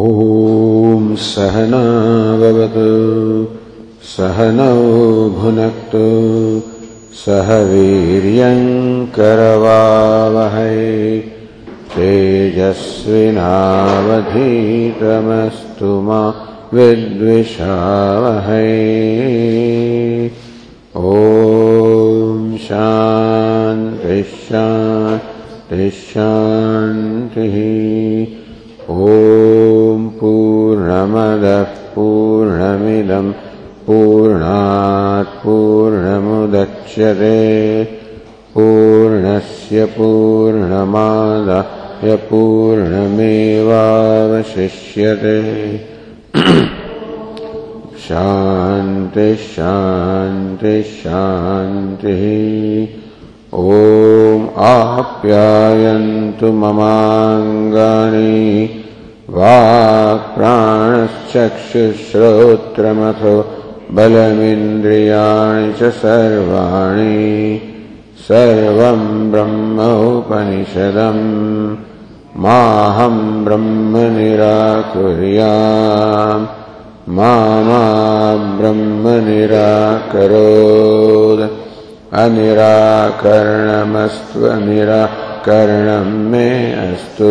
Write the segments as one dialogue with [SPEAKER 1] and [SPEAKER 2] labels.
[SPEAKER 1] ॐ सहनावतु सहनौ भुनक्तु सह वीर्यङ्करवावहै तेजस्विनावधीतमस्तु मा विद्विषावहै। ॐ शान्तिः शान्तिः शान्तिः। ॐ पूर्णमदः पूर्णमिदम् पूर्णात् पूर्णमुदच्यते। पूर्णस्य पूर्णमादाय पूर्णमेवावशिष्यते। शान्तिः शान्तिः शान्तिः। ॐ आप्यायन्तु ममाङ्गानि। वाक् प्राणश्चक्षुः बलमिन्द्रियाणि च सर्वाणि सर्वम् ब्रह्म उपनिषदम् माहम् ब्रह्म निराकुर्या मा ब्रह्म निराकरोद् अनिराकर्णमस्त्व निराकर्णम् मे अस्तु।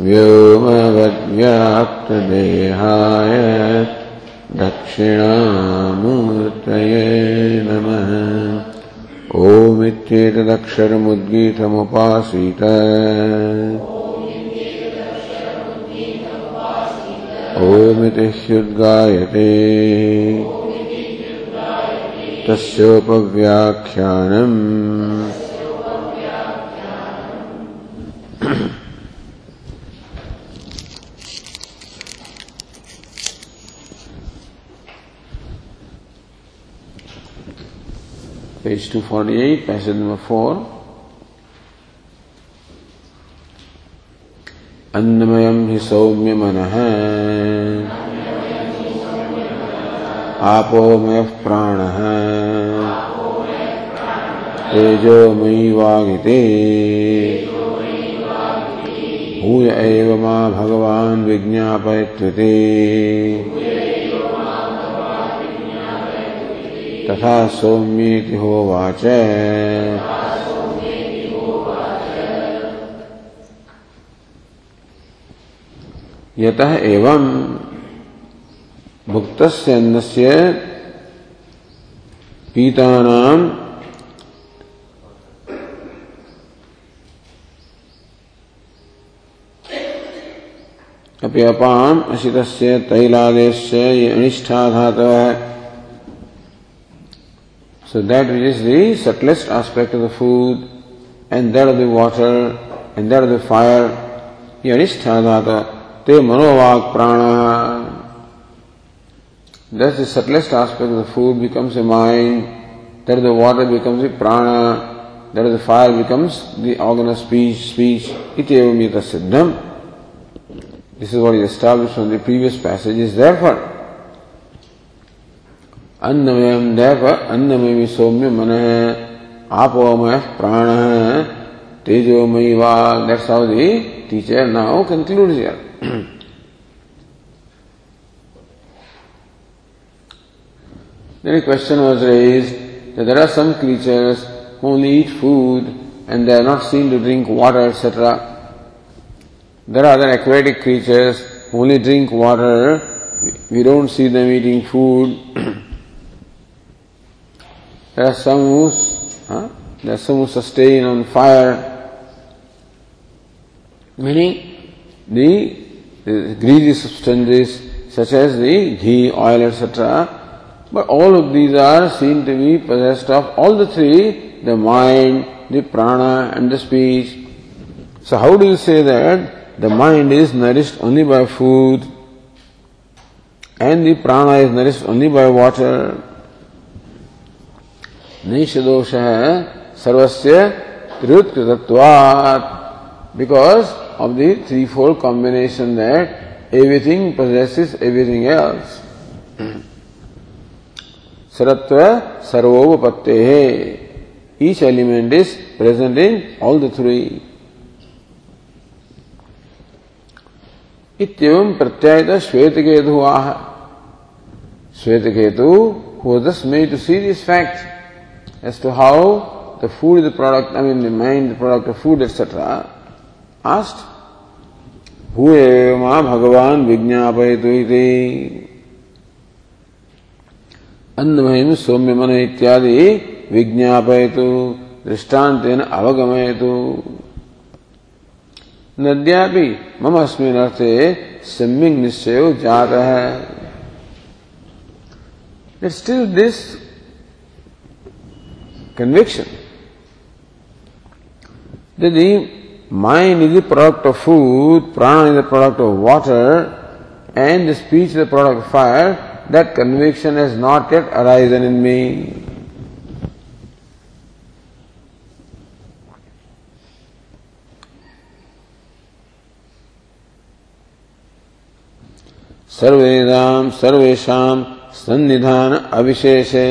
[SPEAKER 1] व्योमवद्व्याप्तदेहाय दक्षिणामूर्तये नमः। ओमित्येतदक्षरमुद्गीतमुपासीत। ओमिति ह्युद्गायते तस्योपव्याख्यानम्। Page 248, passage number 4. अन्नमयम् हि सौम्यमनः आपोमयः प्राणः तेजोमयी वागिते भूय एव मा भगवान् विज्ञापयत्वते तथा सौम्येति होवाच यतः एवं भुक्तस्य अन्नस्य पीतानाम् अपि अपाम् अशितस्य तैलादेशस्य अनिष्ठाधातवः। So that which is the subtlest aspect of the food, and that of the water, and that of the fire, yanisthadata, te manovak prana. Thus the subtlest aspect of the food becomes a mind, that of the water becomes the prana, that of the fire becomes the organ of speech, speech, ityevam yata siddham. This is what is established from the previous passages. Therefore, अन्नमयम देव अन्नमय सौम्य मन आपोमय प्राण तेजोमयी वाग that's how the teacher now concludes here Then a question was raised that there are some creatures who only eat food and they are not seen to drink water, etc. There are other aquatic creatures who only drink water we don't see them eating food. There are some who, huh? there are some who sustain on fire. Meaning the, the greasy substances such as the ghee, oil, etc. But all of these are seen to be possessed of all the three, the mind, the prana and the speech. So how do you say that the mind is nourished only by food and the prana is nourished only by water? निष्दोष है सर्वस्य त्रियोत्कृतत्वात् because of the three four combination that everything processes everything else सर्वत्व सर्वोपपत्ते each element is present in all the three इत्यवम प्रत्यायत Shvetaketu ah Shvetaketu who thus made to see this fact as to how the food is the product, I mean the mind, the product of food, etc. asked, भूये मा भगवान विज्ञापयतु इति अन्नमहिम सौम्य मन इत्यादि विज्ञापयतु दृष्टान्तेन अवगमयतु नद्यापि मम अस्मिन् अर्थे सम्यक् निश्चयो जातः still this conviction that the mind is the product of food, prana is the product of water, and the speech is the product of fire, that conviction has not yet arisen in me. सर्वेदाम Sarvesham सन्निधान अविशेषे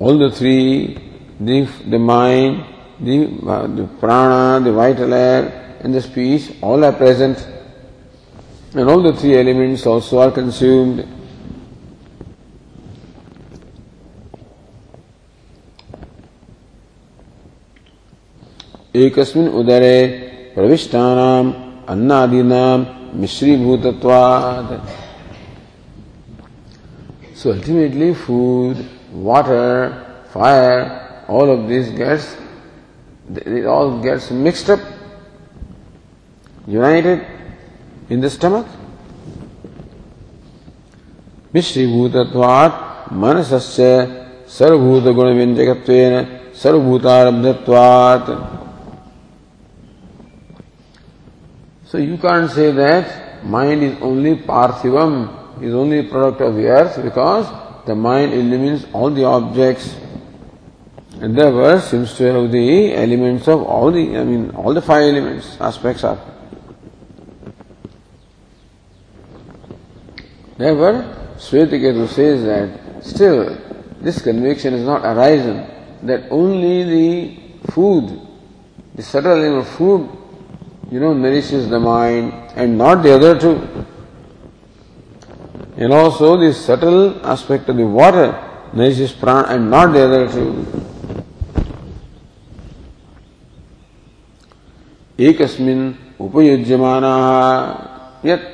[SPEAKER 1] all the three, the, the mind, the, uh, the prana, the vital air, and the speech, all are present. And all the three elements also are consumed. एकस्मिन् उदरे प्रविष्टानाम् अन्नादीनाम् Mishri So ultimately food, water, fire, all of this gets, it all gets mixed up, united in the stomach. मिश्रीभूतत्वात् मनसस्य सर्वभूतगुणव्यञ्जकत्वेन सर्वभूतारब्धत्वात् So you can't say that mind is only parthivam, is only a product of the earth because the mind illumines all the objects and therefore seems to have the elements of all the, I mean, all the five elements, aspects are. Therefore, Swetiketu says that still this conviction is not arisen that only the food, the subtle element of food you know, nourishes the mind and not the other two. And also the subtle aspect of the water nourishes prana and not the other two. एकस्मिन् उपयुज्यमानाः यत्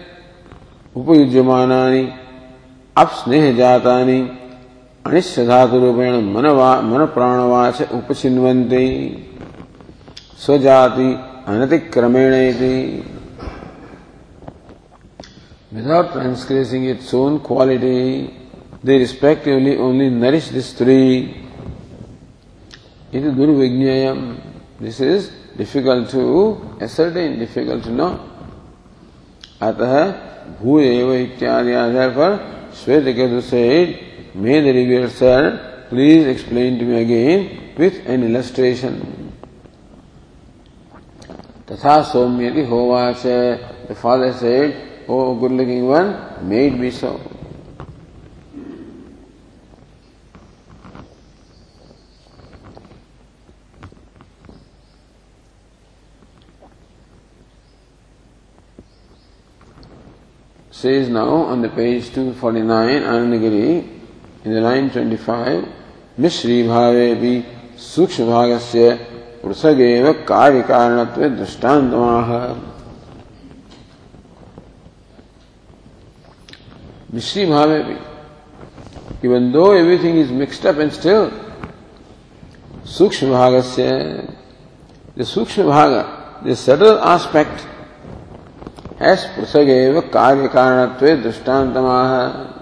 [SPEAKER 1] उपयुज्यमानानि अपस्नेहजातानि अनिश्चधातुरूपेण मनवा मनप्राणवाच उपचिन्वन्ति स्वजाति अनतिक्रमेण without transgressing its own quality, they respectively only nourish this three. It is Guru Vijnayam. This is difficult to ascertain, difficult to know. अतः भू एव इत्यादि आधार पर श्वेत Ketu said, May the revered sir please explain to me again with an illustration. Tatha Somyati Hovacha. The father said, Oh good looking one, it be so. Says now on the page 249, Anandagiri, in the line 25, Mishri Bhave Bhi Sukshma Bhagasya पृथगेव कार्य Mishri Bhavevi. Even though everything is mixed up and still, Sukshma Bhagasya, the Sukshma Bhaga, the subtle aspect, has prasageva karya karanatve drishtantamaha.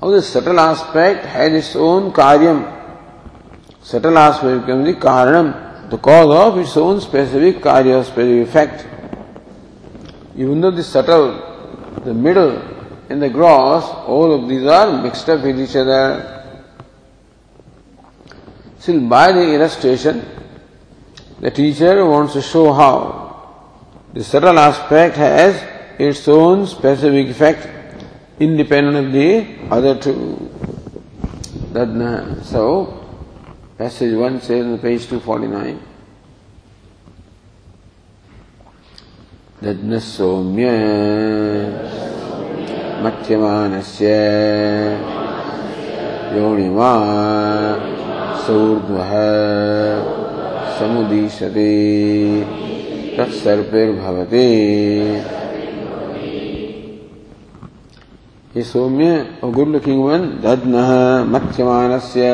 [SPEAKER 1] How the subtle aspect has its own karyam. Subtle aspect becomes the karanam, the cause of its own specific karya, specific effect. Even though the subtle, the middle, and the gross, all of these are mixed up with each other. Still, by the illustration, the teacher wants to show how the subtle aspect has its own specific effect independent of the other two. That, uh, so, passage 1 says on page 249. दद्न सौम्य मध्यमानस्य योनिमा सौर्ध्वः समुदीशते तत्सर्पिर्भवते ये सौम्य और good looking one दद्न मध्यमानस्य,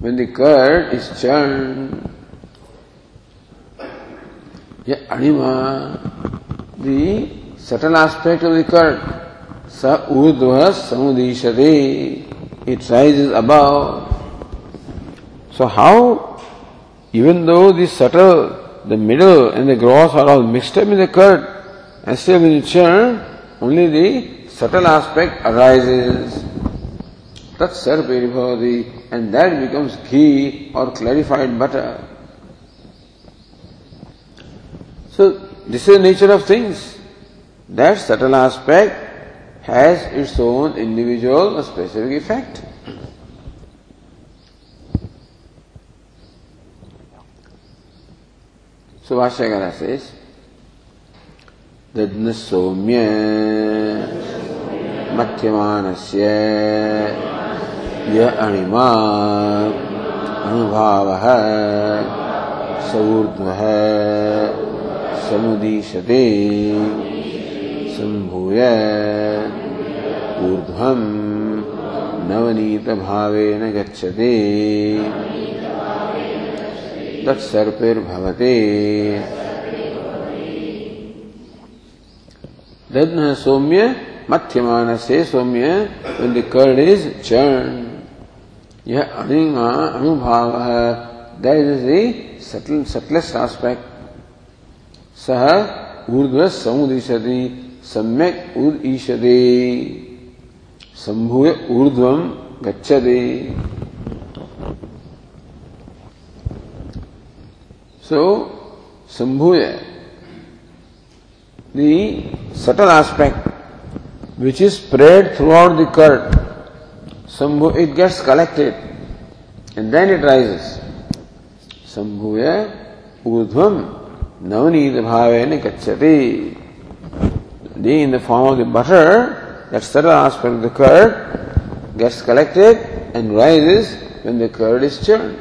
[SPEAKER 1] when the curd is churned ये अणिमा the subtle aspect of record स ऊर्ध समुदीशते it rises is up so how even though the subtle the middle and the gross are all mixed in the curd as um in only the subtle aspect arise तत्सर्वे भवति and that becomes ghee और clarified butter So, this is the nature of things. That subtle aspect has its own individual specific effect. So Vashyagara says, दद्न सौम्य मध्यमानस्य य अणिमा अनुभावः सऊर्ध्वः समुदीशते। सम्भूय। ऊर्ध्वं नवनीतभावेन गच्छते। तत्सर्पिर्भवते। दध्न सौम्य मध्यमान से सौम्य the curd is churned यह अणिमा अनुभाव है that is the subtle, subtlest aspect सह ऊर्ध्व समुदिशति सम्यक उद ईशदे संभूय ऊर्ध्वम गच्छदे सो संभूय the subtle aspect which is spread throughout the curd, Sambhu, it gets collected and then it rises. Sambhuya urdhvam Navneet bhavena gacchati. In the form of the butter, that aspect of the curd gets collected and rises when the curd is churned.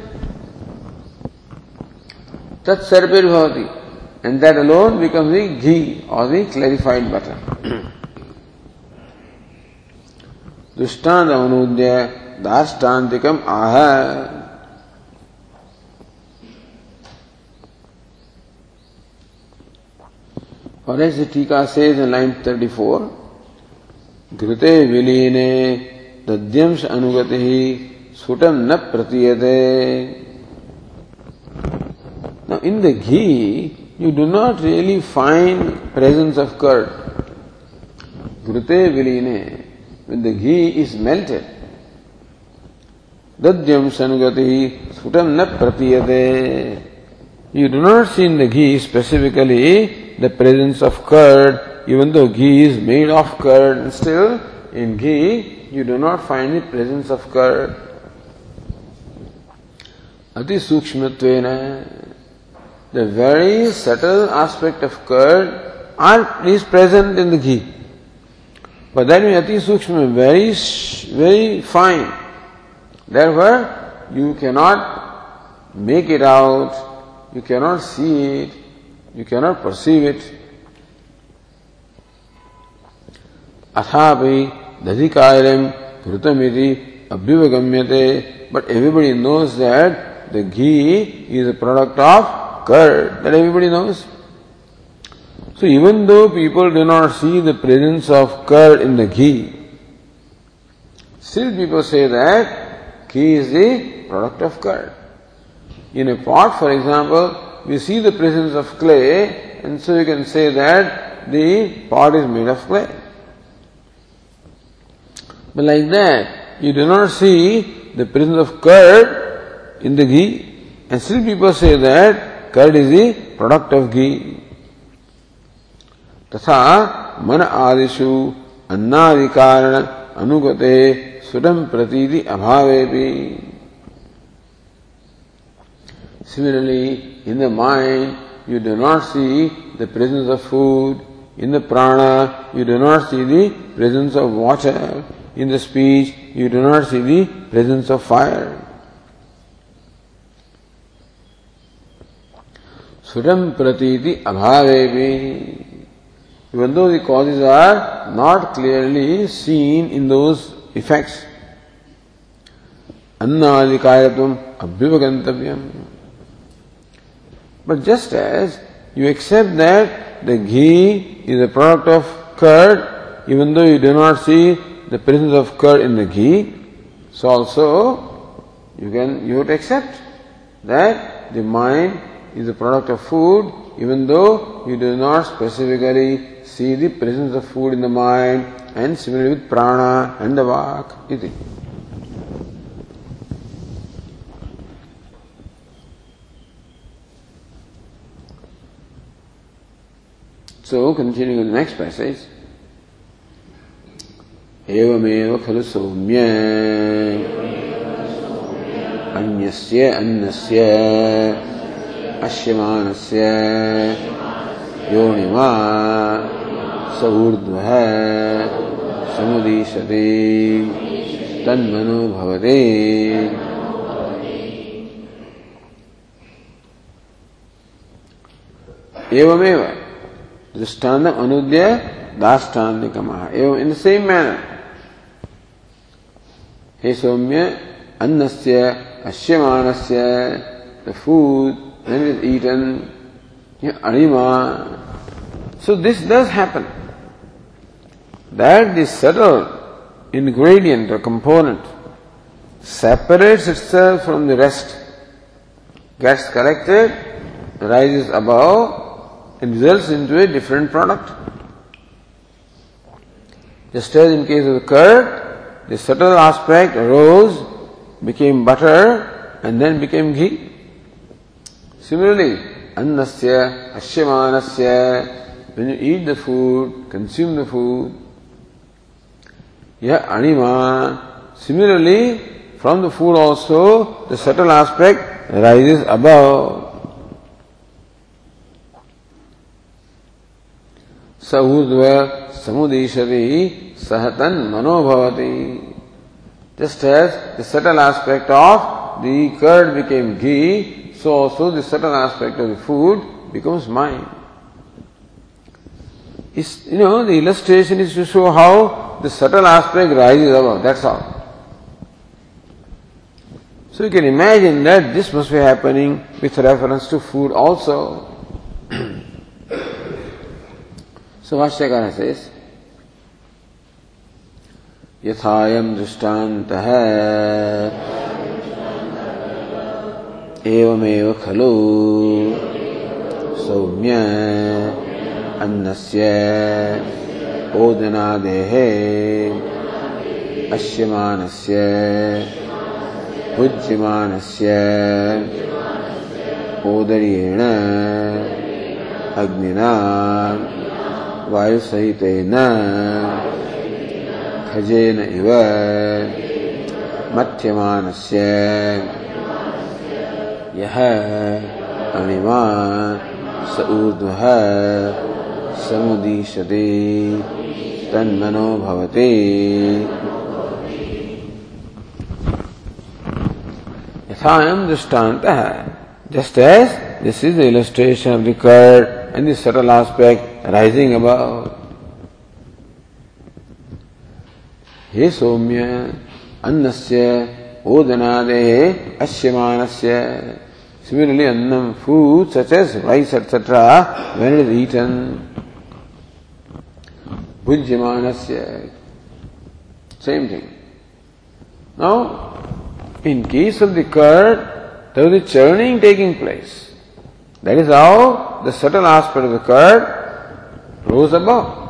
[SPEAKER 1] Tat sarpir bhavati. And that alone becomes the ghee or the clarified butter. दृष्टांत अनुद्य दाष्टान्तिकम आह और ऐसे टीका से घृते विलीने, दध्यंश अनुगति ही सुटम न प्रतीयते। In the ghee you do not really find presence of curd घृते विलीने with the ghee is melted दध्यम सनुगति सुटम न प्रतीयते you do not see in the ghee specifically the presence of curd, even though ghee is made of curd, still in ghee you do not find the presence of curd. Ati sukshmatvena, the very subtle aspect of curd are, is present in the ghee. But that means ati sukshma, very, very fine. Therefore, you cannot make it out, you cannot see it, you cannot perceive it. Athapi Dadhikayam Krutamiti Abhyuvagamyate. But everybody knows that the ghee is a product of curd. That everybody knows. So even though people do not see the presence of curd in the ghee, still people say that ghee is the product of curd. In a pot, for example, we see the presence of clay, and so you can say that the pot is made of clay. But like that, you do not see the presence of curd in the ghee, and still people say that curd is the product of ghee. तथा मन आदिशु अन्नादि कारण अनुगते सुडम प्रतीति अभावे भी Similarly, in the mind, you do not see the presence of food. In the prana, you do not see the presence of water. In the speech, you do not see the presence of fire. Sudam pratiti abhavevi. Even though the causes are not clearly seen in those effects. Annadikayatvam abhivagantavyam. But just as you accept that the ghee is a product of curd, even though you do not see the presence of curd in the ghee, so also you can you would accept that the mind is a product of food, even though you do not specifically see the presence of food in the mind, and similarly with prana and the vak. Iti. So, continuing in the next passage, एवमेव खलु सौम्य अन्यस्य अन्नस्य अश्यमानस्य योनिमा सऊर्ध्वः समुदीशते तन्मनो भवते एवमेव Drishtana anudya dashtanikamaha. Evam in the same manner. He Somya annasya ashyamanasya the food when it is eaten anima. So this does happen. That the subtle ingredient or component separates itself from the rest, gets collected, rises above, it results into a different product. Just as in case of the curd, the subtle aspect arose, became butter, and then became ghee. Similarly, annasya, ashyamanasya, when you eat the food, consume the food, yeah, anima. Similarly, from the food also, the subtle aspect rises above. सऊर्ध्व समुदीशति सहतन मनोभवती Just as the subtle aspect of the curd became ghee, so also the subtle aspect of the food becomes mind. It's, you know, the illustration is to show how the subtle aspect rises above, that's all. So you can imagine that this must be happening with reference to food also. So भाष्यकार says यथायम दृष्टांत। एवमेव खलु। सौम्य अन्नस्य ओदनादेः। अश्यमानस्य भुज्यमानस्य ओदर्येण अग्निना वायुसहित खजेन इव। मथ्यम से यणिमा स ऊर्ध समुदीशते तन्मनो भवते। यथाएँ दृष्टांत just as this is the illustration of the curd and this subtle aspect rising above. हे सौम्य अन्नस्य ओदनादे asyamanasya. Similarly, annam, food such as rice, etc., when it is eaten, bhujyamanasya. Same thing. Now, in case of the curd, there is a churning taking place. That is how the subtle aspect of the curd rose above.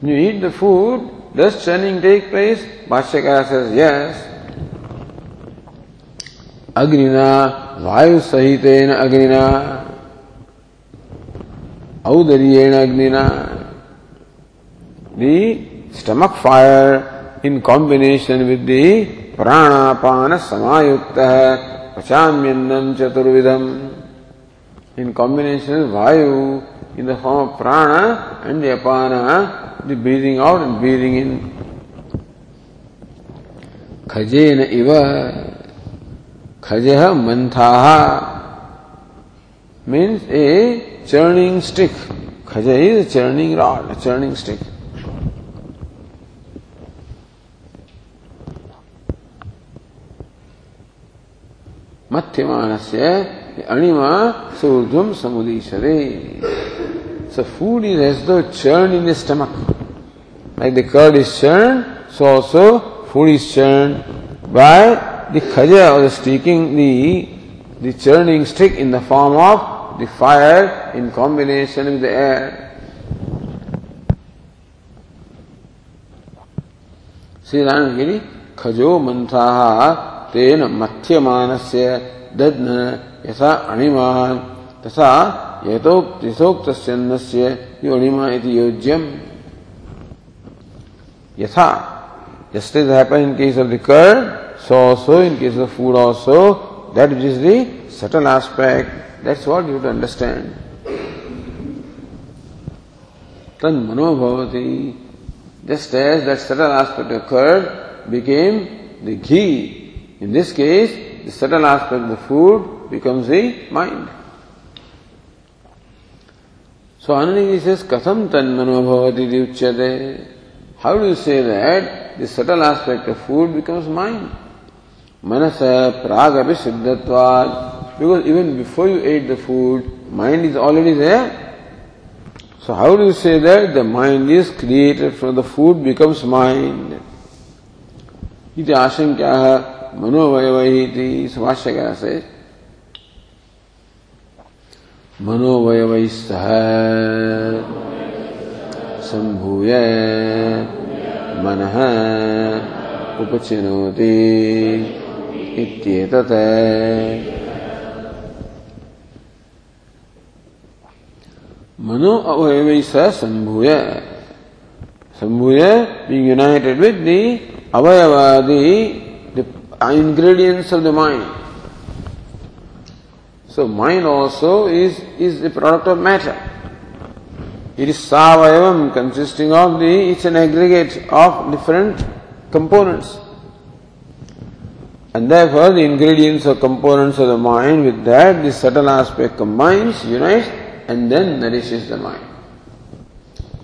[SPEAKER 1] When you eat the food, does churning take place? Bhashyakara says yes. Agnina Vayusahitena Agnina Audaryena Agnina. The stomach fire in combination with the pranapana samayukta pachamyannam chaturvidam. In combination with Vayu, in the form of prana and the apana the breathing out and breathing in khajena iva Khajah manthaha means a churning stick. Khaja is a churning rod, a churning stick. अणिमा सूर्धम समुदी शरे so food is as though churn in stomach like the curd is churn so also food is churn by the खज और sticking the stick in the form of the fire in combination with the air Shri Ram Giri खजो मंथा तेन मथ्यमान से दध्न यथा अणिमा तथा यतो तिथोक्त अन्नस्य अणिमा इति योज्यम। यथा just happen in case of liquor so also in case of food also that is the subtle aspect that's what you to understand तन मनोभवती just as that subtle aspect of became the ghee in this case the subtle aspect of the food becomes the mind. So Anandagiri says, Katham tan manobhavati uchyate. How do you say that the subtle aspect of food becomes mind? Manasa pragapi siddhatvad. Because even before you ate the food, mind is already there. So how do you say that the mind is created from the food becomes mind? इति आशंक्याः मनोवयवैः इति सुभाष्यकः से मनोवयवैस्तः। सम्भूय मनः उपचिनोति इत्येतत्। मनो अवयवैस्तः सम्भूय। सम्भूय being united with the अवयवादि ingredients of the mind So mind also is, is the product of matter. It is savayavam consisting of the, it's an aggregate of different components. And therefore, the ingredients or components of the mind, with that, the subtle aspect combines, unites, and then nourishes the mind.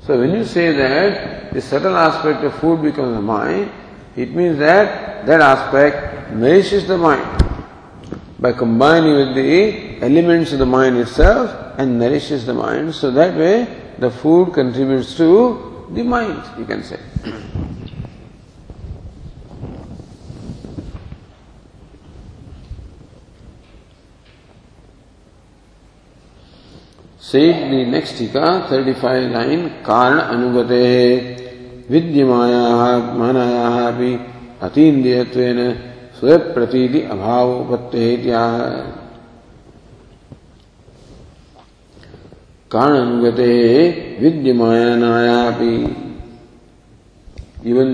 [SPEAKER 1] So, when you say that the subtle aspect of food becomes the mind, it means that that aspect nourishes the mind by combining with the elements of the mind itself and nourishes the mind. So, that way, the food contributes to the mind, you can say. Say the next tika, 35 line, कारण अनुगते विद्यमायाः मानायाः अपि अतीन्द्रियत्वेन स्वप्रतीति अभावोपत्तेः कारण गते विद्यमान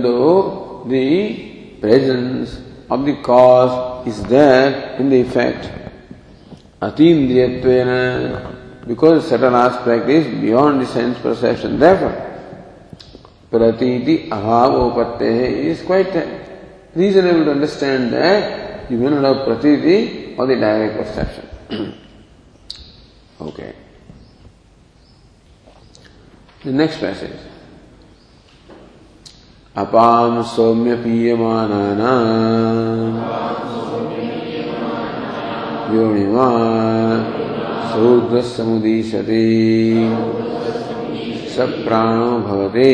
[SPEAKER 1] though presence of the cause is there in the effect अतीन्द्रियत्वेन because certain aspect is beyond the sense perception therefore प्रतीति अभाव उपत्ते है is quite reasonable to understand that you may not have प्रतीति or the direct perception okay. The next passage. अपाम सौम्य पीयमाना योनिमा समुदीशते स प्राणो भवते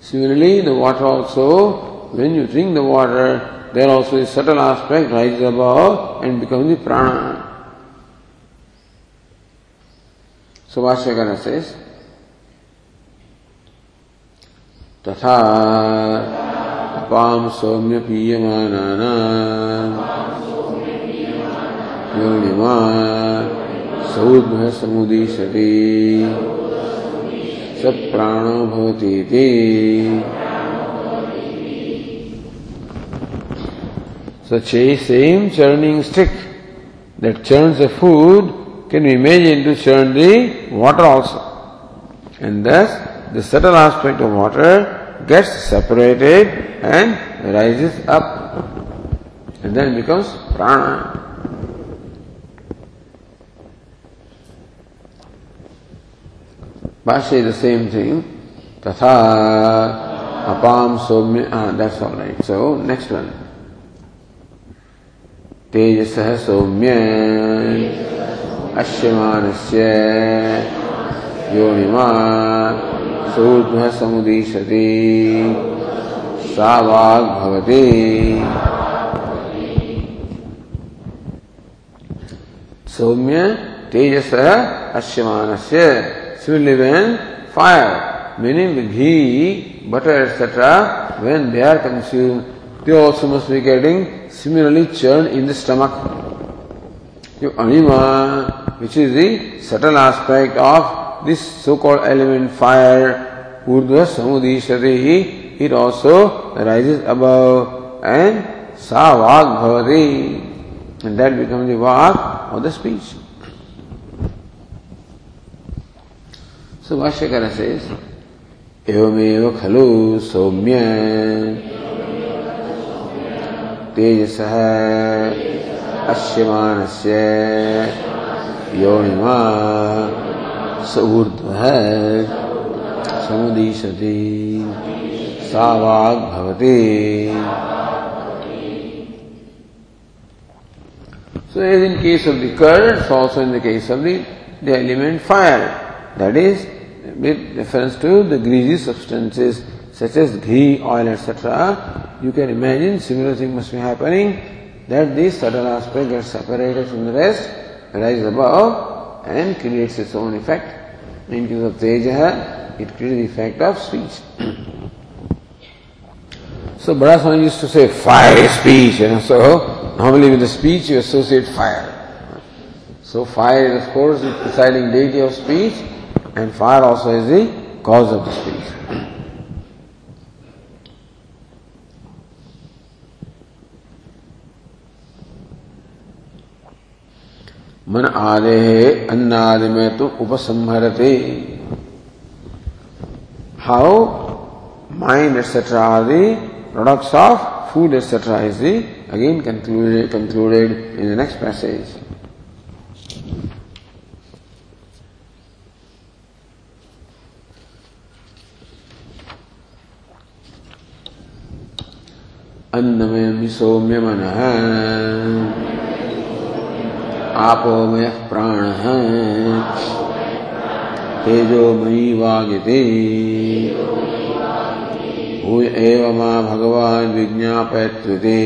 [SPEAKER 1] Similarly, the water also, when you drink the water, there also a subtle aspect rises above and becomes the prana. Vashyakara says, तथा अपाम सौम्य पीयमाना योनिमा सौद्भ समुदीशते स प्राणो भवतीति Such a same churning stick that churns the food can be imagined to churn the water also. And thus the subtle aspect of water gets separated and rises up and then becomes prana. Bhashya is the same thing. Tatha apam somya. Ah, that's all right. So, next one. तेजसः सौम्य अश्यमानस्य। योनिमा सूर्य समुदीशति सावाग सौम्य तेजस अश्यमानस्य। Similarly when fire meaning ghee butter etcetera when they are consume they also must be getting similarly churn in the stomach Anima which is the subtle aspect of this so-called element fire, urdhva samudishati, it also rises above and sa vag bhavati, and that becomes the vag of the speech. So Vashyakara says, एवमेव खलु सौम्य तेजसः अश्यमानस्य योनिमा स ऊर्ध्वः समुदीशति सा वाग् भवति So as in case of the curds, also in the case of the, the element fire, that is with reference to the greasy substances such as ghee, oil, etc., you can imagine similar thing must be happening that this subtle aspect gets separated from the rest, rises above oh, and creates its own effect. In case of Tejaha, it creates the effect of speech. so Swami used to say fire speech, so normally with the speech you associate fire. So fire is of course the presiding deity of speech and fire also is the cause of the speech. मन आदे अन्नादि में तो उपसंहरते। How mind etcetera are the product of food etcetera is the again concluded in the next message अन्नमय सौम्य मन आपो प्राण तेजो मयी मा भगवान विज्ञापयत्रिते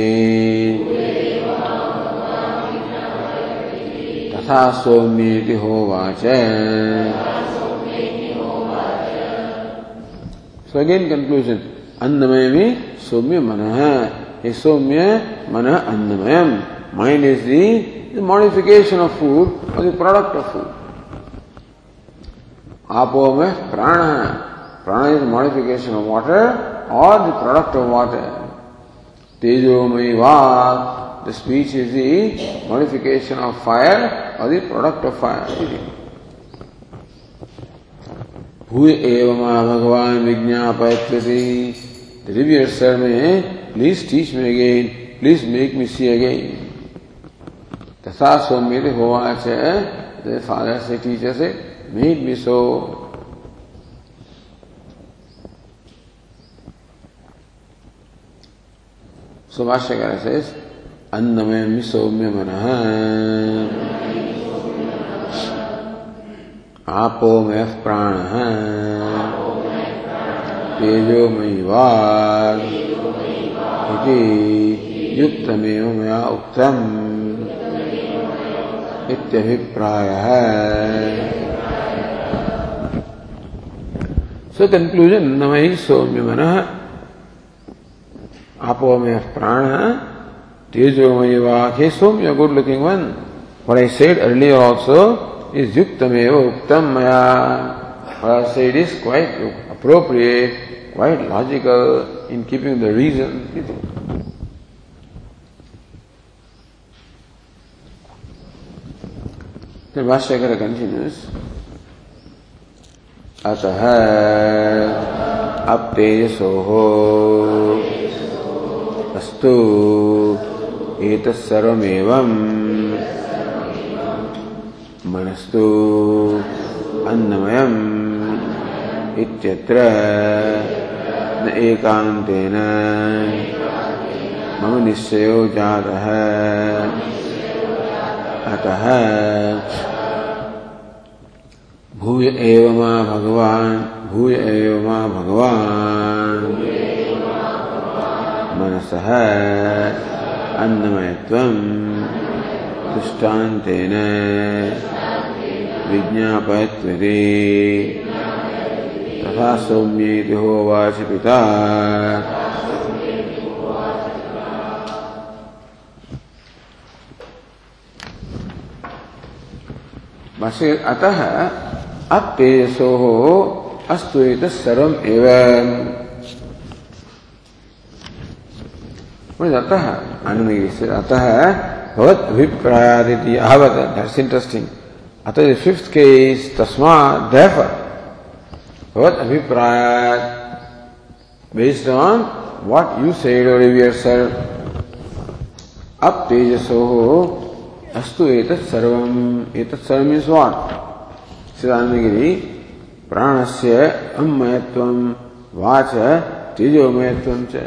[SPEAKER 1] तथा सौम्येति होवाच। सो अगेन कंक्लूजन अन्नमय में सौम्य मन है सौम्य, मन अन्नमयम। Mind is the, the modification of food or the product of food. Apo Prana. Prana is the modification of water or the product of water. Tejo Vak. The speech is the modification of fire or the product of fire. भूय एवं भगवान विज्ञापयति The reviewer said me, please teach me again, please make me see again. तथा सौमिल होवाच father से teacher से meet Meesho. Subhash कर से अन्न में मिसो में मन। आपो में प्राण। तेजो मई वार। युक्त में उक्तम। प्राय सो कंक्लूजन न मही सौम्य मन आपो में प्राण तेजो मई वाक हे सौम्य good looking one were I said early also is युक्त में उत्तम मया said is quite appropriate quite logical in keeping the reason The Vashyakara continues. अतः अब तेजसो अस्तु एतत्सर्वमेवं मनस्तु। अन्नमयम्। इत्यत्र न एकान्तेन। मम निश्चयो जातः। अतः भूय एव मा भगवान्, भूय एव मा भगवान्। मनसः अन्नमयत्वम् दृष्टान्तेन विज्ञापयत्वरे तथा सौम्येति होवाच पिता। अतः अप्येयसोः अस्तु एतत् सर्वम् एवम् अतः अनुमति से अतः भवत अभिप्रायादिति आहवत दैट्स इंटरेस्टिंग अतः द फिफ्थ केस तस्मा therefore भवत अभिप्राय based on what you said or yourself अब तेजसो अस्तु एतत् सर्वम् एतत् सर्वम् इज़ व्हाट सिद्धांतगिरी प्राणस्य अमयत्वं वाच तेजोमयत्वं च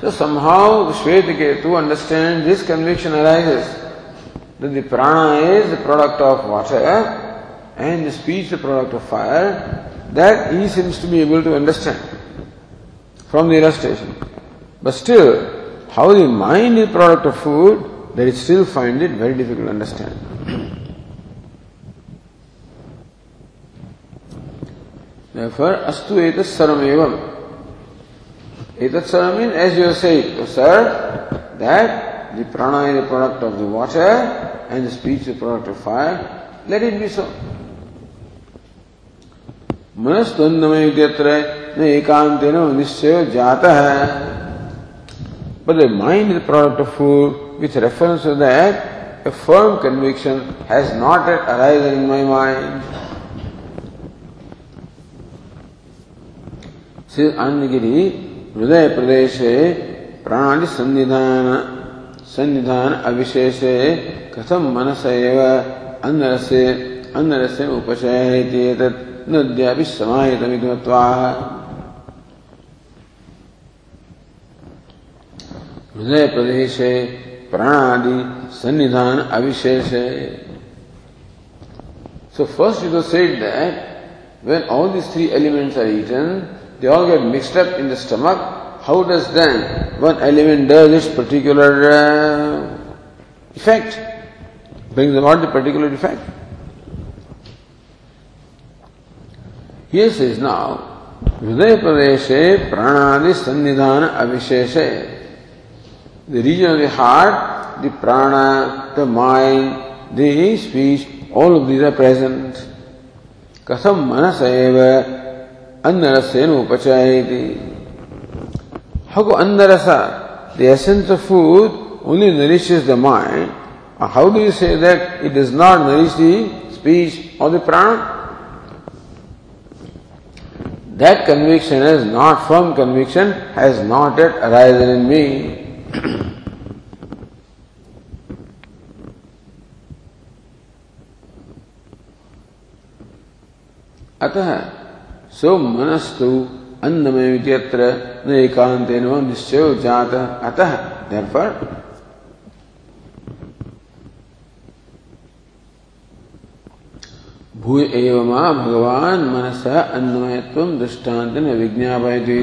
[SPEAKER 1] So somehow the Shvetiketu understands this conviction arises that the prana is the product of water and the speech the product of fire. That he seems to be able to understand from the illustration. But still, how the mind is product of food, he still find it very difficult to understand. Therefore, astu etas sarvamevam. Etatsara means, as you have said, oh, sir, that the prana is a product of the water and the speech is a product of fire. Let it be so. मनस्तन्नमय इत्यत्र न एकांतेन निश्चय जाता है But the mind is a product of food, with reference to that, a firm conviction has not yet arisen in my mind. Says Anandagiri, हृदय प्रदेश प्राणादि सन्निधान सन्निधान अविशेषे कथम मनस एव अन्नरसे अन्नरसे उपचय नद्यापि समाहितमित्वाः हृदय प्रदेश है प्राण आदि सन्निधान अविशेष। है so first you said that when all these three elements are eaten they all get mixed up in the stomach how does then one element does its particular effect brings about the particular effect Here says now, हृदय Pradeshe Pranadi Sannidhana अविशेष the region of the heart, the prana, the mind, the speech, all of these are present. Katham manasa eva annarasenu upachayati. How annarasa, the essence of food only nourishes the mind. Uh, how do you say that it does not nourish the speech or the prana? That conviction is not firm conviction, has not yet arisen in me. अतः So मनस्तु अन्नमय इत्यत्र न एकांतेन निश्चय जात। अतः, therefore, भूय एव मा भगवान मनस अन्नमयत्व दृष्टांत न विज्ञापयति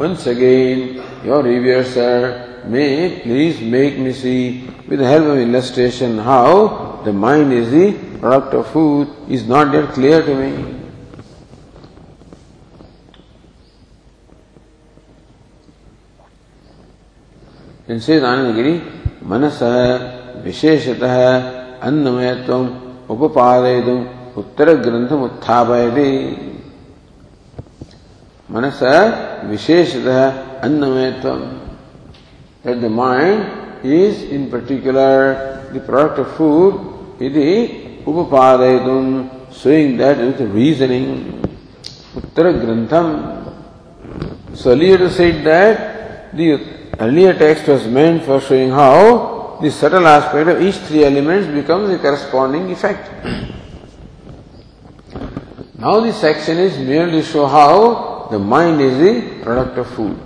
[SPEAKER 1] Once again, your reversor may please make me see with the help of illustration how the mind is the product of food is not yet clear to me. Then says Anandagiri, Manasa Visheshatah Annamayatvam Upapadayadam Uttara Grantham Utthapayati Manasa Visheshatah Annamayatvam that the mind is in particular the product of food, iti upapadayadum, showing that with reasoning. Uttara Grantham. So earlier said that the earlier text was meant for showing how the subtle aspect of each three elements becomes the corresponding effect. Now this section is merely to show how mind is the product of food.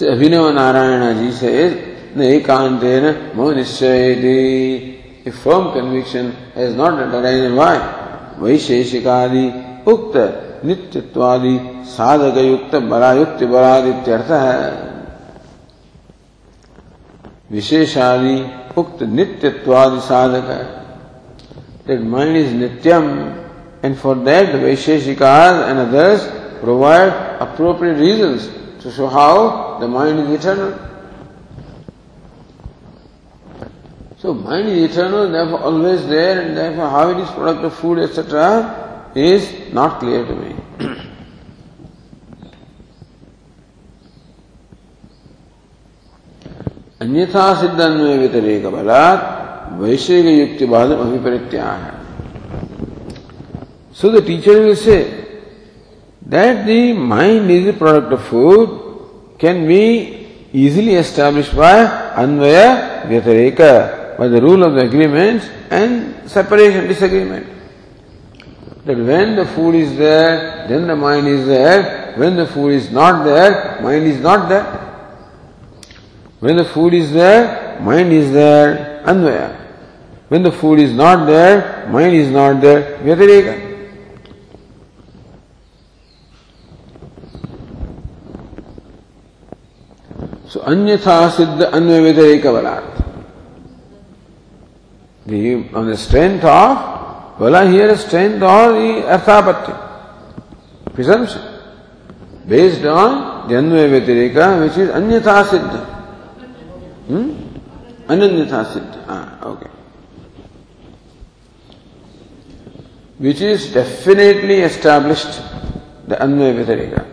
[SPEAKER 1] Abhinav Narayana ji says, Nekanten Monishyayati. A firm conviction has not arisen. Why? Vaisheshikadi Ukta Nityatwadi Sadhaka Yukta Barayukti Baradityartha है विशेषादि उक्त नित्यत्वादि साधक है that mind is nityam and for that the Vaisheshikas and others provide appropriate reasons to show how the mind is eternal. So mind is eternal, therefore always there, and therefore how it is product of food, etc., is not clear to me. अन्यथा सिद्धन्वय व्यतिरेक बलात् वैश्विक युक्ति बाद अभिपरित्या है so the teacher will say that the mind is the product of food can be easily established by Anvaya Vyatareka, by the rule of the agreement and separation, disagreement. That when the food is there, then the mind is there. When the food is not there, mind is not there. When the food is there, mind is there, Anvaya. When the food is not there, mind is not there, Vyatareka. So anyatha siddha anvaya vyathareka balat. The, on the strength of, vala here is strength of the arthapatti, presumption, based on the anvaya vyathareka which is anyatha siddha. Hmm? Ananyatha siddha. Ah, okay. Which is definitely established, the anvaya vyathareka.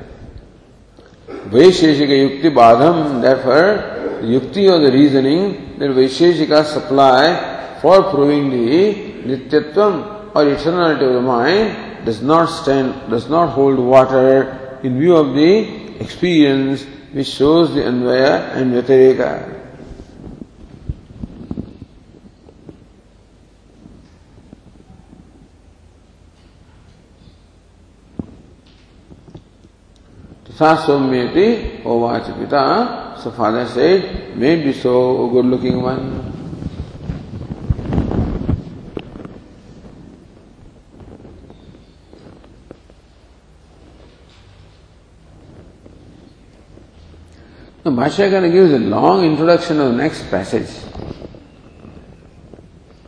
[SPEAKER 1] Vaisheshika Yukti Badham, therefore, the Yukti or the reasoning that Vaisheshika supply for proving the Nityatvam or eternality of the mind does not stand, does not hold water in view of the experience which shows the Anvaya and So good looking one. Now Bhashyakara gives a long introduction of the next passage.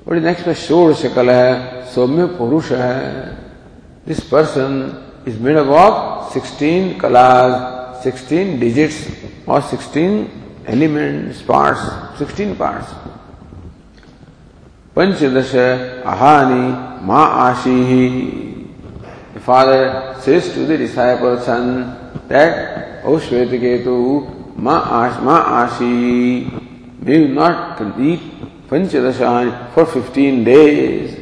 [SPEAKER 1] What is next passage? Shor Shakala hai, Somya Purusha hai. This person is made up of 16 kalas, 16 digits or 16 elements, parts, 16 parts. Panchadasha ahani ma ashihi. The father says to the disciple son that, O Shvetiketu, ma, ash, ma ashi, may you not eat Panchadasha for 15 days.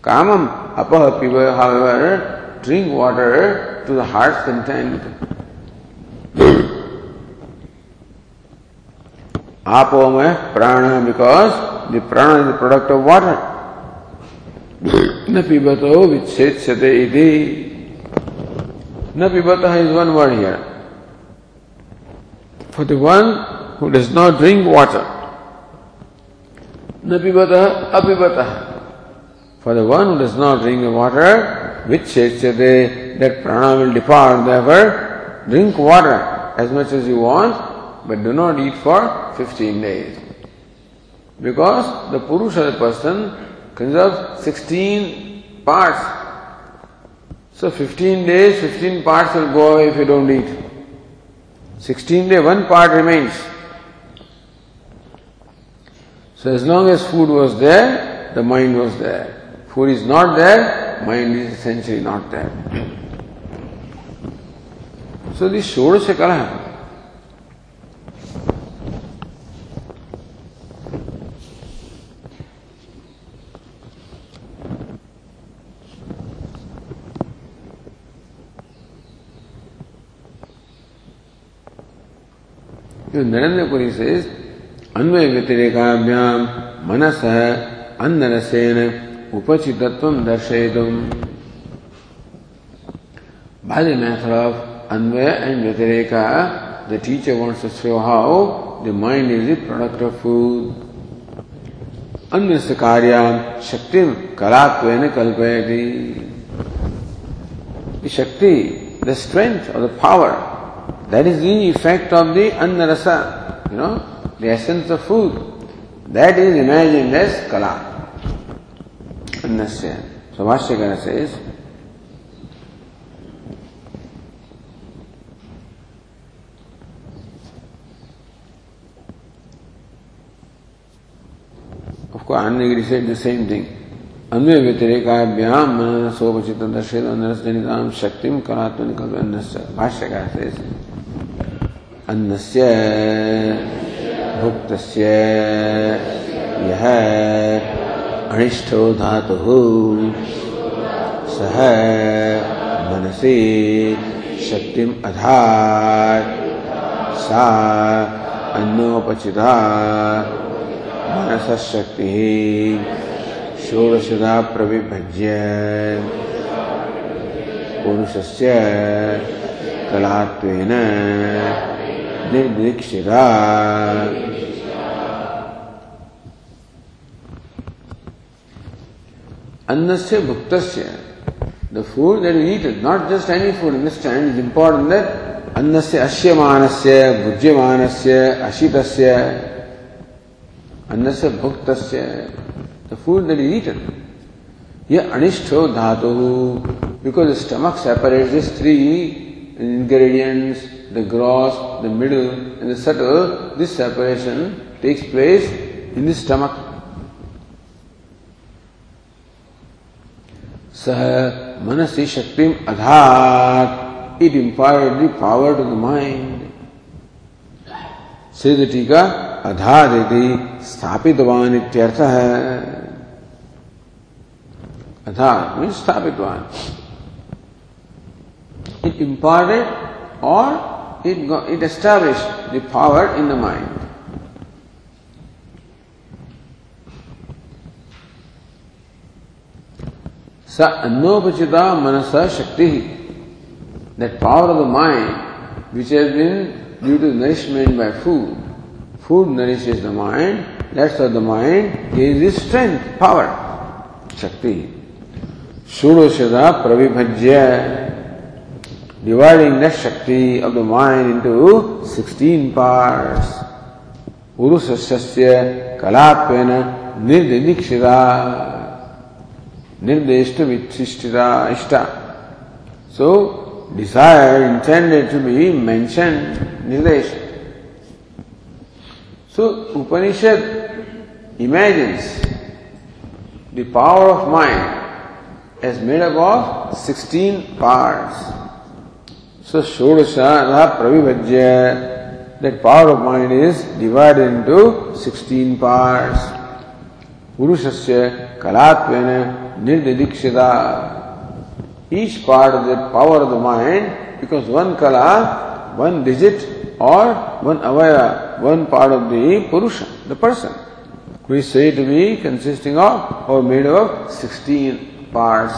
[SPEAKER 1] Kamam apahapiva, however, drink water to the heart's content. Apomaya prana because the prana is the product of water. न पिबतो विच्छेद्यते इति न पिबतः is one word here. For the one who does not drink water, न पिबतः अपिबतः. For the one who does not drink the which vichechyate, that prana will depart. Therefore, drink water as much as you want, but do not eat for 15 days. Because the Purusha, person, conserves 16 parts. So 15 days, 15 parts will go away if you don't eat. 16 days, one part remains. So as long as food was there, the mind was there. Food is not there, mind is essentially not there. So this Shodasha Kala Narendra says, Anvaya Vyatirekabhyam Manasa Annarasena उपचितत्व दर्शयितुम by the method of Anvaya and Vyatireka, the teacher wants to show how the mind is the product of food. अन्यस्य कार्याम शक्तिम कलात्वेन कल्पयति The Shakti, the strength or the power, that is the effect of the Annarasa, you know, the essence of food. That is imagined अन्नस्य So Bhashyakara says, Of course, Annagiri said the same thing. अन्वय व्यतिरेकाभ्याम मन सोपचित दर्शित अनरसजनिताम शक्तिम कलात्मनिकल्प अन्नस्य भाष्यकार से अन्नस्य भुक्तस्य यह अनिष्ठो धातु। सह मनसी शक्तिम अधार सा अन्नोपचिता मनस शक्ति षोडशदा प्रविभज्य। पुरुषस्य कलात्वेन निर्दीक्षिता। Annasya bhuktasya. The food that we eat is not just any food. Understand? It's important that annasya ashyamanasya, bhujyamanasya, ashitasya, annasya bhuktasya. The food that is eaten. Anishto dhatu. Because the stomach separates these three ingredients, the gross, the middle, and the subtle. This separation takes place in the stomach. सह मन से शक्ति अधार it imparted the power to the mind सिद्ध टीका अधार यदि स्थापित one इत्यर्थ। है अधार मीन स्थापित वन इट इम्पायर्ड और it it establish the in the mind Sa annopachita manasa shakti. That power of the mind, which has been due to nourishment by food. Food nourishes the mind, that's why the mind gains its strength, power, shakti. Shudoshada pravibhajya. Dividing that shakti of the mind into 16 parts. Urusasya kalatpena nirdidikshita. निर्देष्ट विशिष्टिरा इष्ट। So desire intended to be mention निर्देश। So Upanishad imagines the power of mind as made up of sixteen parts so षोडश अतः प्रविभज्य that power of mind is divided into 16 parts पुरुषस्य कलात्वेन nirdidikshita. Each part of that power of the mind because one kala, one digit or one avaya, one part of the purusha, the person. we say to be consisting of or made of 16 parts.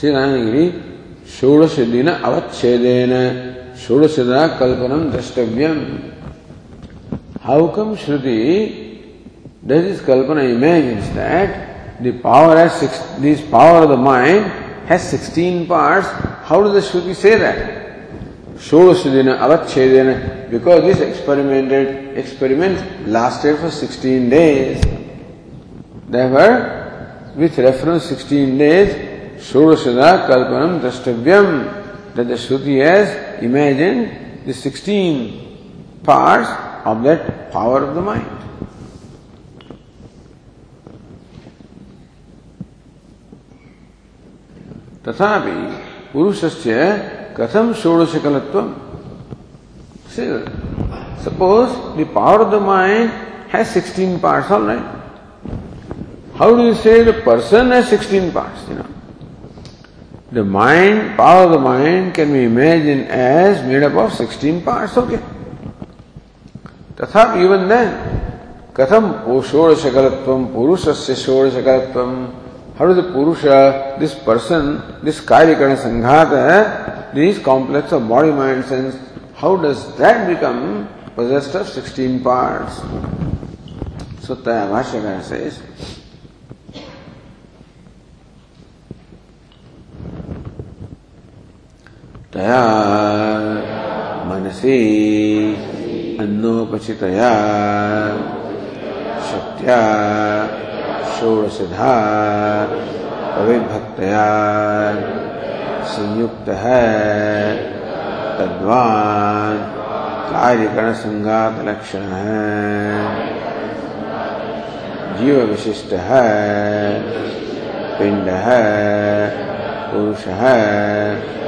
[SPEAKER 1] श्रीनारायणगिरी षोडश दिन अवच्छेदेन षोडशदा कल्पनम द्रष्टव्यम how come shruti does this kalpana imagines that the power has six, this power of the mind has 16 parts how does the shruti say that षोडशदिन अवच्छेदेन because this experimented experiment lasted for 16 days therefore with reference 16 days Shodashada Kalpanam Drashtavyam that the Shruti has imagined the 16 parts of that power of the mind. तथापि पुरुषस्य कथम षोडशकलत्वम suppose the power of the mind has 16 parts all right how do you say the person has 16 parts you know The mind, power of the mind can be imagined as made up of 16 parts, okay. तथा even then, katham षोडशकलत्वम पुरुषस्य षोडशकलत्वम how does the purusha, this person, this karikana sanghata, this complex of body, mind, sense, how does that become possessed of 16 parts? So Taya Bhashyakara says, तया मनसी अन्नोपचितया शक्त्या षोडशधा अविभक्तया संयुक्त है तद्वान कार्यकरण संगात लक्षण है जीव विशिष्ट है पिंड है पुरुष है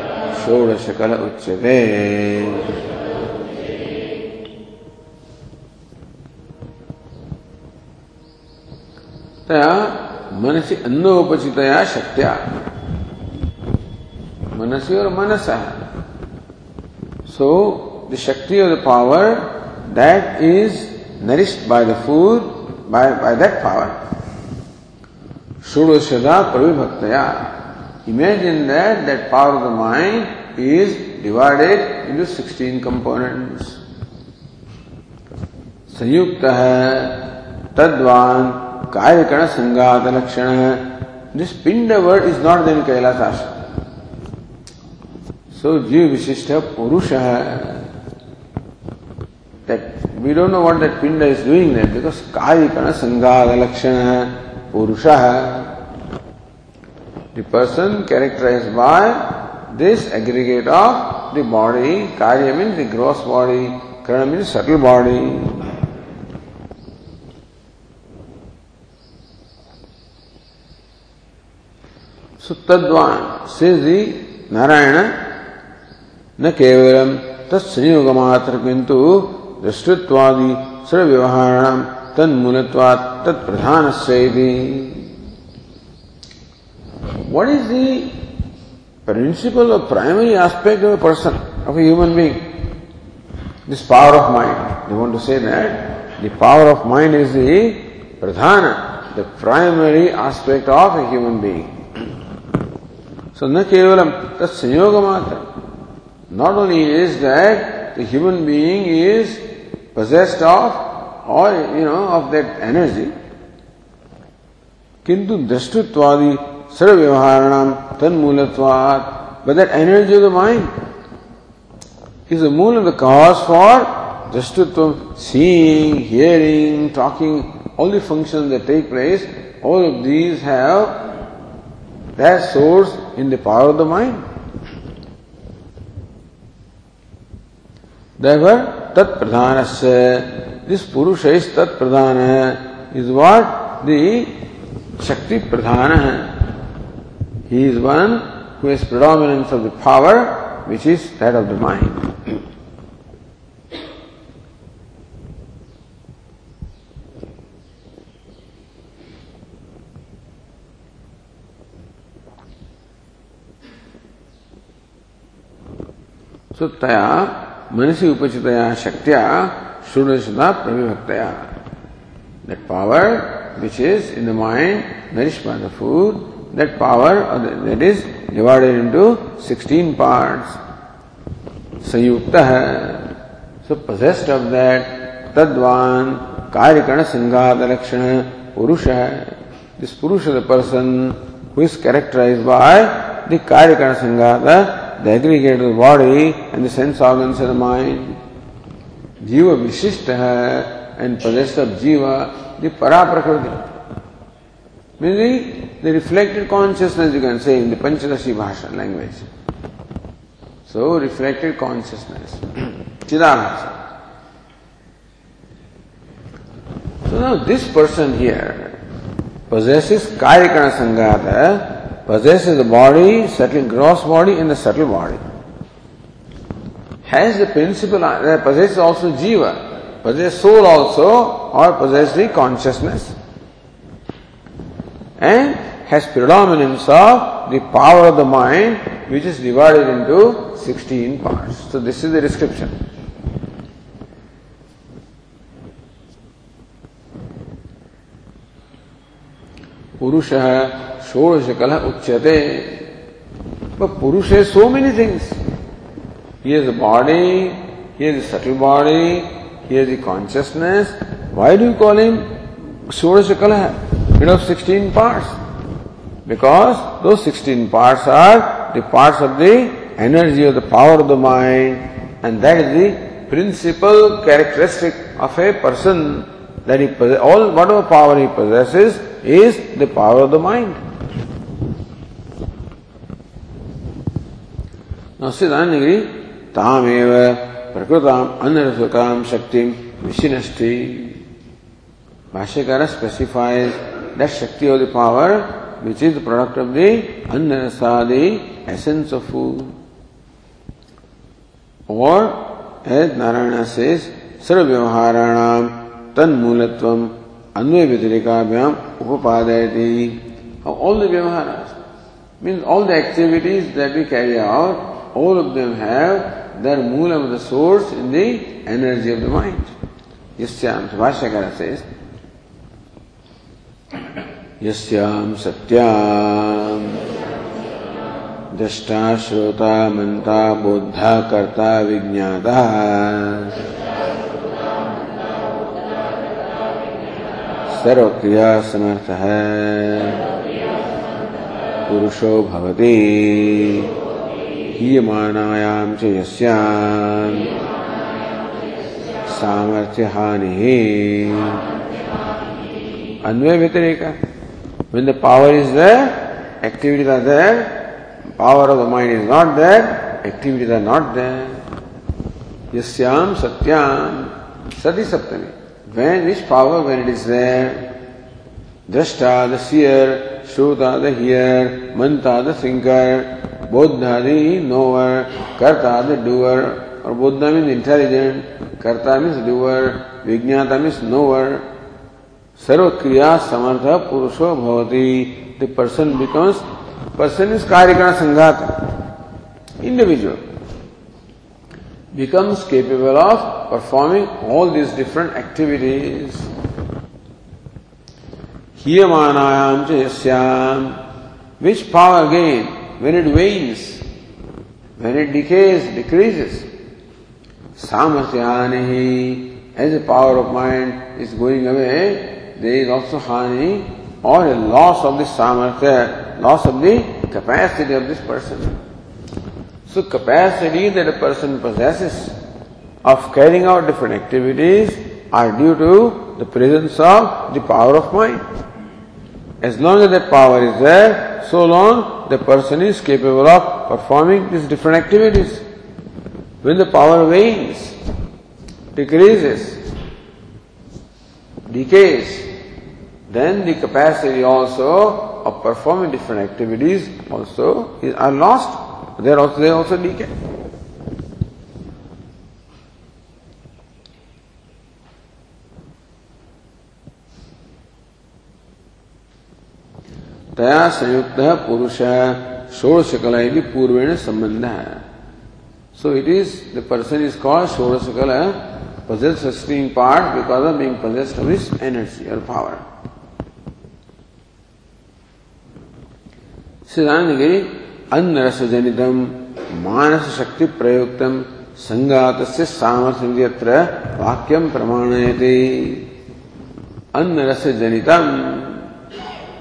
[SPEAKER 1] שורש הכל העוצבי. मनसी अन्न उपचित शक्त्या। मनसी और मनस। So the shakti of the power that is nourished by the food by by that power षोड़शदा प्रविभक्तया। Imagine that that power of the mind is divided into 16 components. संयुक्त है तद्वान कार्यकरण संगात लक्षण है this pind word is not then Kailash so जीव विशिष्ट पुरुष है that we don't know what that pinda is doing there because karikana sangha lakshana purusha The person characterized by this aggregate of the body, karya means the gross body, karana means subtle body. So Tadvan says the Narayana, न केवलम तत्संयोग मात्र किंतु दृष्टत्वादि सर्वव्यवहाराणाम तन्मूलत्वात् तत्प्रधानस्य What is the principal or primary aspect of a person, of a human being? This power of mind. They want to say that the power of mind is the pradhana, the primary aspect of a human being. So, na kevalam tat sanyoga Not only is that the human being is possessed of or you know of that energy, किंतु दृष्टत्वादि व्यवहारणम तन्मूलत्वात् but that energy of the mind is the mool of the cause for drashtutvam, seeing, hearing, talking, all the functions that take place, all of these have their source in the power of the mind. Therefore, tat pradhanasya, this purusha is tat pradhana, is what the Shakti pradhana He is one who has predominance of the power which is that of the mind. तो तया मनसी उपचितया शक्त्या षोडशता प्रविभक्तया that power which is in the mind nourish by the food that power that is divided into 16 parts. Sayukta So possessed of that, Tadvan, Karyakana Sangata Lakshana, Purusha. This Purusha, the person who is characterized by the Karyakana Sangata, the aggregate of the body and the sense organs of the mind. Jiva Vishishta and possessed of jiva, the para prakriti. Meaning the reflected consciousness, you can say in the Panchadashi Bhasha language. So, reflected consciousness. Chidabhasa. So now this person here possesses Karikana Sangata, possesses the body, subtle gross body and the subtle body. Has the principle, uh, possesses also jiva, possess soul also or possesses the consciousness and has predominance of the power of the mind which is divided into 16 parts. So this is the description. पुरुष षोड़श कल उच्यते but Purush has so many things. He has a body, he has a subtle body, he has the consciousness. Why do you of 16 parts. Because those 16 parts are the parts of the energy of the power of the mind, and that is the principal characteristic of a person that he possesses, all whatever power he possesses is the power of the mind. Now Siddhanagiri, tameva प्रकृताम अनरसकाम शक्ति विशिनष्टि भाष्यकार specifies that Shakti or the power which is the product of the anarasa, the essence of food. Or, as Narayana says, सर्वव्यवहाराणाम तन्मूलत्वम Anvay व्यतिरिकाभ्याम upapadayati. All the vyavaharas means all the activities that we carry out, all of them have their moolam, the source in the energy of the mind. Yasyam, so says, यस्याम सत्याम दृष्टा श्रोता मंता बोधा कर्ता विज्ञाता। सर्वक्रिया समर्थ। है पुरुषो भवती। हीयमानायां च यस्याम् सामर्थ्यहानिः। अन्वय व्यतिरेक when power is there activities are there power of the mind is not there activities are not there यश्याम सत्याम सदी सप्तमी when is power when it is there दृष्टा द सियर श्रोता द हियर मंता द सिंगर बोध the knower the doer और बोध mean intelligent करता means doer विज्ञाता मीन्स नोवर सर्व क्रिया समर्थ पुरुषो भवती। The person becomes person is कार्य का संघात। Individual becomes capable of performing all these different activities हियमानायाम च which power again when it wanes when it decays decreases सामर्थ्यान he as a power of mind is going away there is also hani or a loss of the samarthya, loss of the capacity of this person. So capacity that a person possesses of carrying out different activities are due to the presence of the power of mind. As long as that power is there, so long the person is capable of performing these different activities. When the power wanes, decreases, decays, then the capacity also of performing different activities also is, are lost. They also they also decay. तया संयुक्त पुरुष षोड़श कला भी पूर्वेण संबंध है So it is, the person is called Shodasakala, possessed sustaining part because of being possessed of his energy or power. सिद्धांतगिरी अन्न रस जनितम मानस शक्ति प्रयुक्तम संगात से सामर्थ्य वाक्यम प्रमाणयते अन्न रस जनितम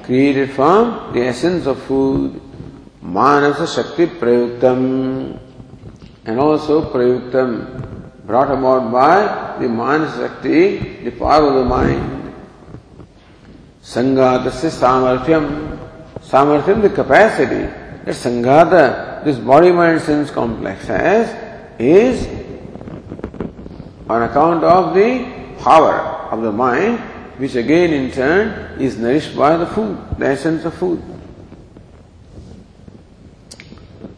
[SPEAKER 1] created from the essence of food, manasa shakti prayuktam, and also prayuktam, brought about by the manasa shakti, the power of the mind. Sangatasya samarthyam, samarthyam, the capacity that sangata, this body mind sense complex has, is on account of the power of the mind which again in turn is nourished by the food, the essence of food.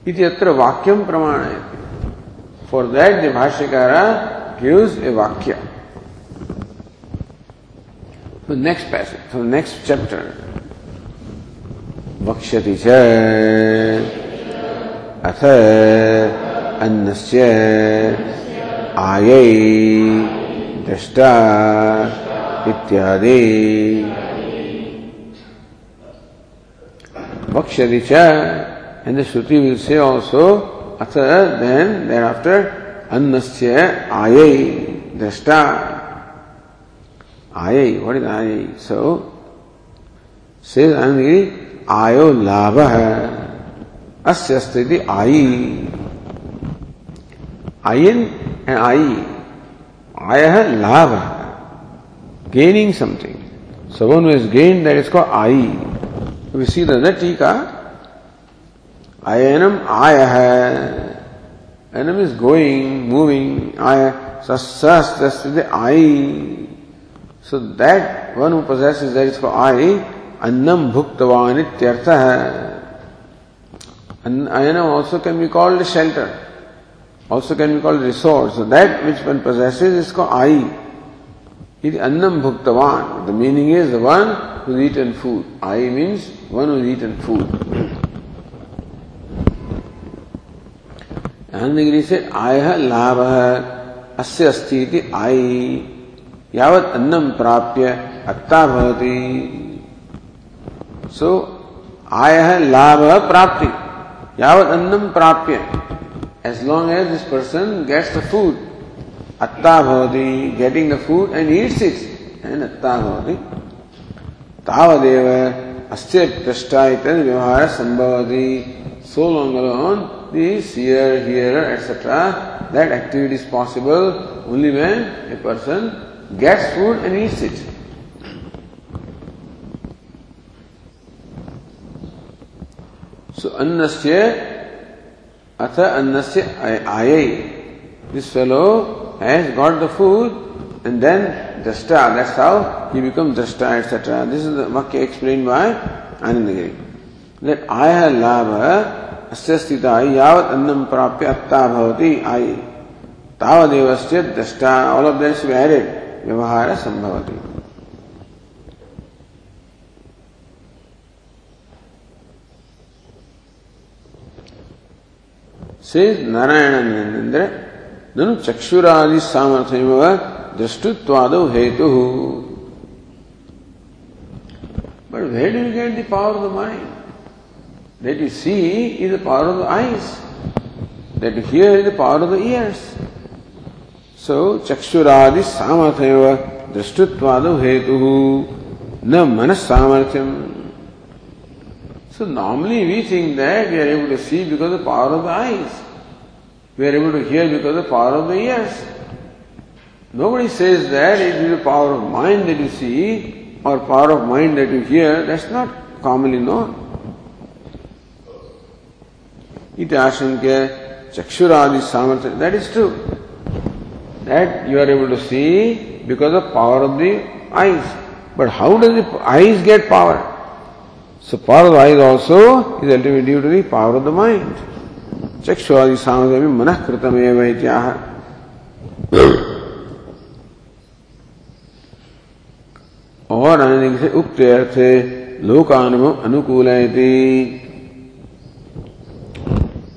[SPEAKER 1] इति अत्र वाक्यम प्रमाणयति for that the bhashyakar gives a vakya. The next passage, so next chapter. वक्ष्यति च अथ अन्नस्य आयै दृष्टा इत्यादि Vakshati cha, and the Shruti will say also, अथ देन देन आफ्टर अन्नस्य आए दृष्टा आए वॉट इज़ आए सो सेज आयो लाभः अस्य स्थिति आई आयन एंड आई आय है लाभ gaining something so is gain that is called I we see the Ayanam ayaha. Ayanam is going, moving. Aya. Sasas, that's the ai. So that one who possesses that is called ai. Annam bhuktavan ityartha. Ayanam also can be called shelter. Also can be called resource. So that which one possesses is called ai. It annam bhuktavan. The meaning is the one who has eaten food. I means one who has eaten food. अन्नगिरी से आय लाभ। अस्य अस्ति इति आय यावत् अन्नं प्राप्य अत्ता भवति। सो so, आय लाभ प्राप्ति। यावत् अन्नं प्राप्य as long as this person gets the food अत्ता भवति getting the food and eats it and अत्ता भवति। तावदेव अस्य पृष्ठा इति व्यवहार संभवति so long alone the seer, hearer, etc., that activity is possible only when a person gets food and eats it. So, annasya, atha annasya ayai. This fellow has got the food and then drashta, that's how he becomes drashta, etc. This is the Vakya explained by Anandagiri. That aya labha स्थित यावत अन्नम प्राप्य अत्ता भवती आई तावदेव दृष्टा all of व्यवहार संभव श्री नारायण नरेंद्र ननु चक्षुरादि सामर्थ्य दृष्टुत्वाद हेतु। But where do get the power of the mind That you see is the power of the eyes. That you hear is the power of the ears. So, chakshuradi samarthayava drishtuttvadu hetuhu na samarthyam. So normally we think that we are able to see because of the power of the eyes. We are able to hear because of the power of the ears. Nobody says that it is the power of mind that you see or power of mind that you hear. That's not commonly known. Iti ashankya chakshuradi samartha. That is true. That you are able to see because of power of the eyes. But how does the eyes get power? So power of the eyes also is ultimately due to the power of the mind. सामग्री में मन कृतमेव इत्याह और अन्य से उक्त अर्थ लोकानुभव अनुकूल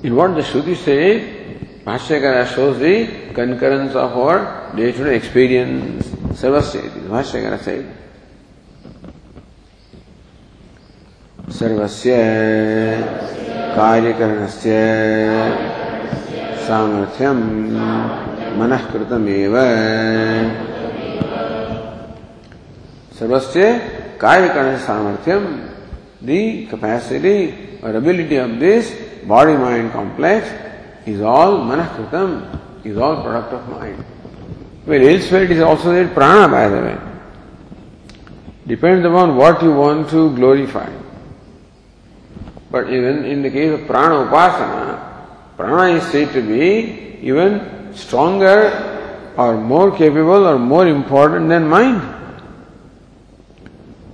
[SPEAKER 1] in what the श्रुति से Bhashyakara shows the concurrence of our day-to-day experience. Sarvasya, Bhashyakara said. सर्वस्य कार्यकरणस्य सामर्थ्यं मनः कृतमेव सर्वस्य कार्यकरण सामर्थ्यम the capacity or ability of this body-mind complex is all manakritam, is all product of mind. Well, elsewhere it is also said prana by the way. Depends upon what you want to glorify. But even in the case of prana upasana, prana is said to be even stronger or more capable or more important than mind.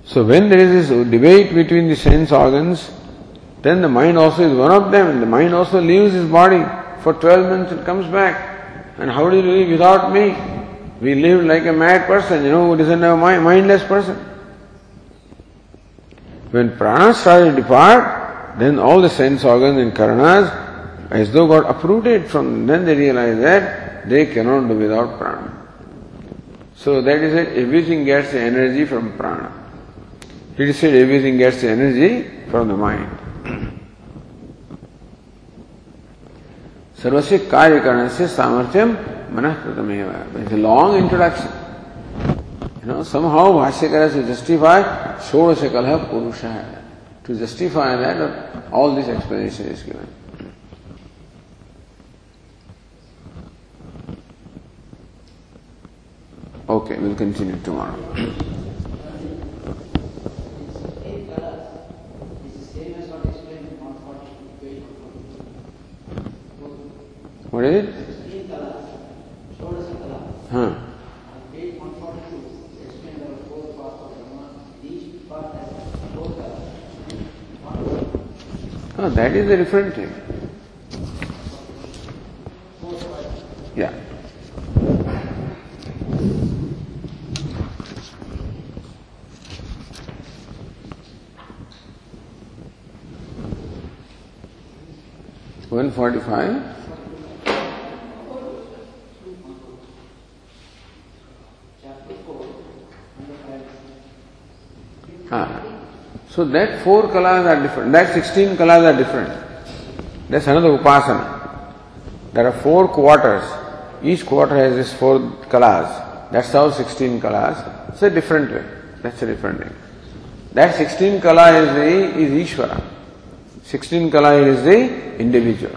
[SPEAKER 1] So when there is this debate between the sense organs, then the mind also is one of them, the mind also leaves his body for 12 months and comes back. And how do you live without me? We live like a mad person, you know, who doesn't a mindless person. When prana started to depart, then all the sense organs and karanas, as though got uprooted from, then they realize that they cannot do without prana. So that is it, everything gets the energy from prana. It is said everything gets the energy from the mind. सर्वस्व कार्य करने से सामर्थ्यम मन कृतम long introduction you know somehow bhashyakar justify षोड़ से कलह पुरुष है। To justify that all this explanation is given okay will continue tomorrow What is it? Huh. Oh, that is a different thing. Yeah. One forty-five. So that four kalas are different. That sixteen kalas are different. That's another upasana. There are four quarters. Each quarter has this four kalas. That's how sixteen kalas. It's a different way. That's a different thing. That sixteen kala is the is Ishvara. Sixteen kala is the individual.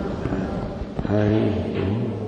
[SPEAKER 1] Hari Om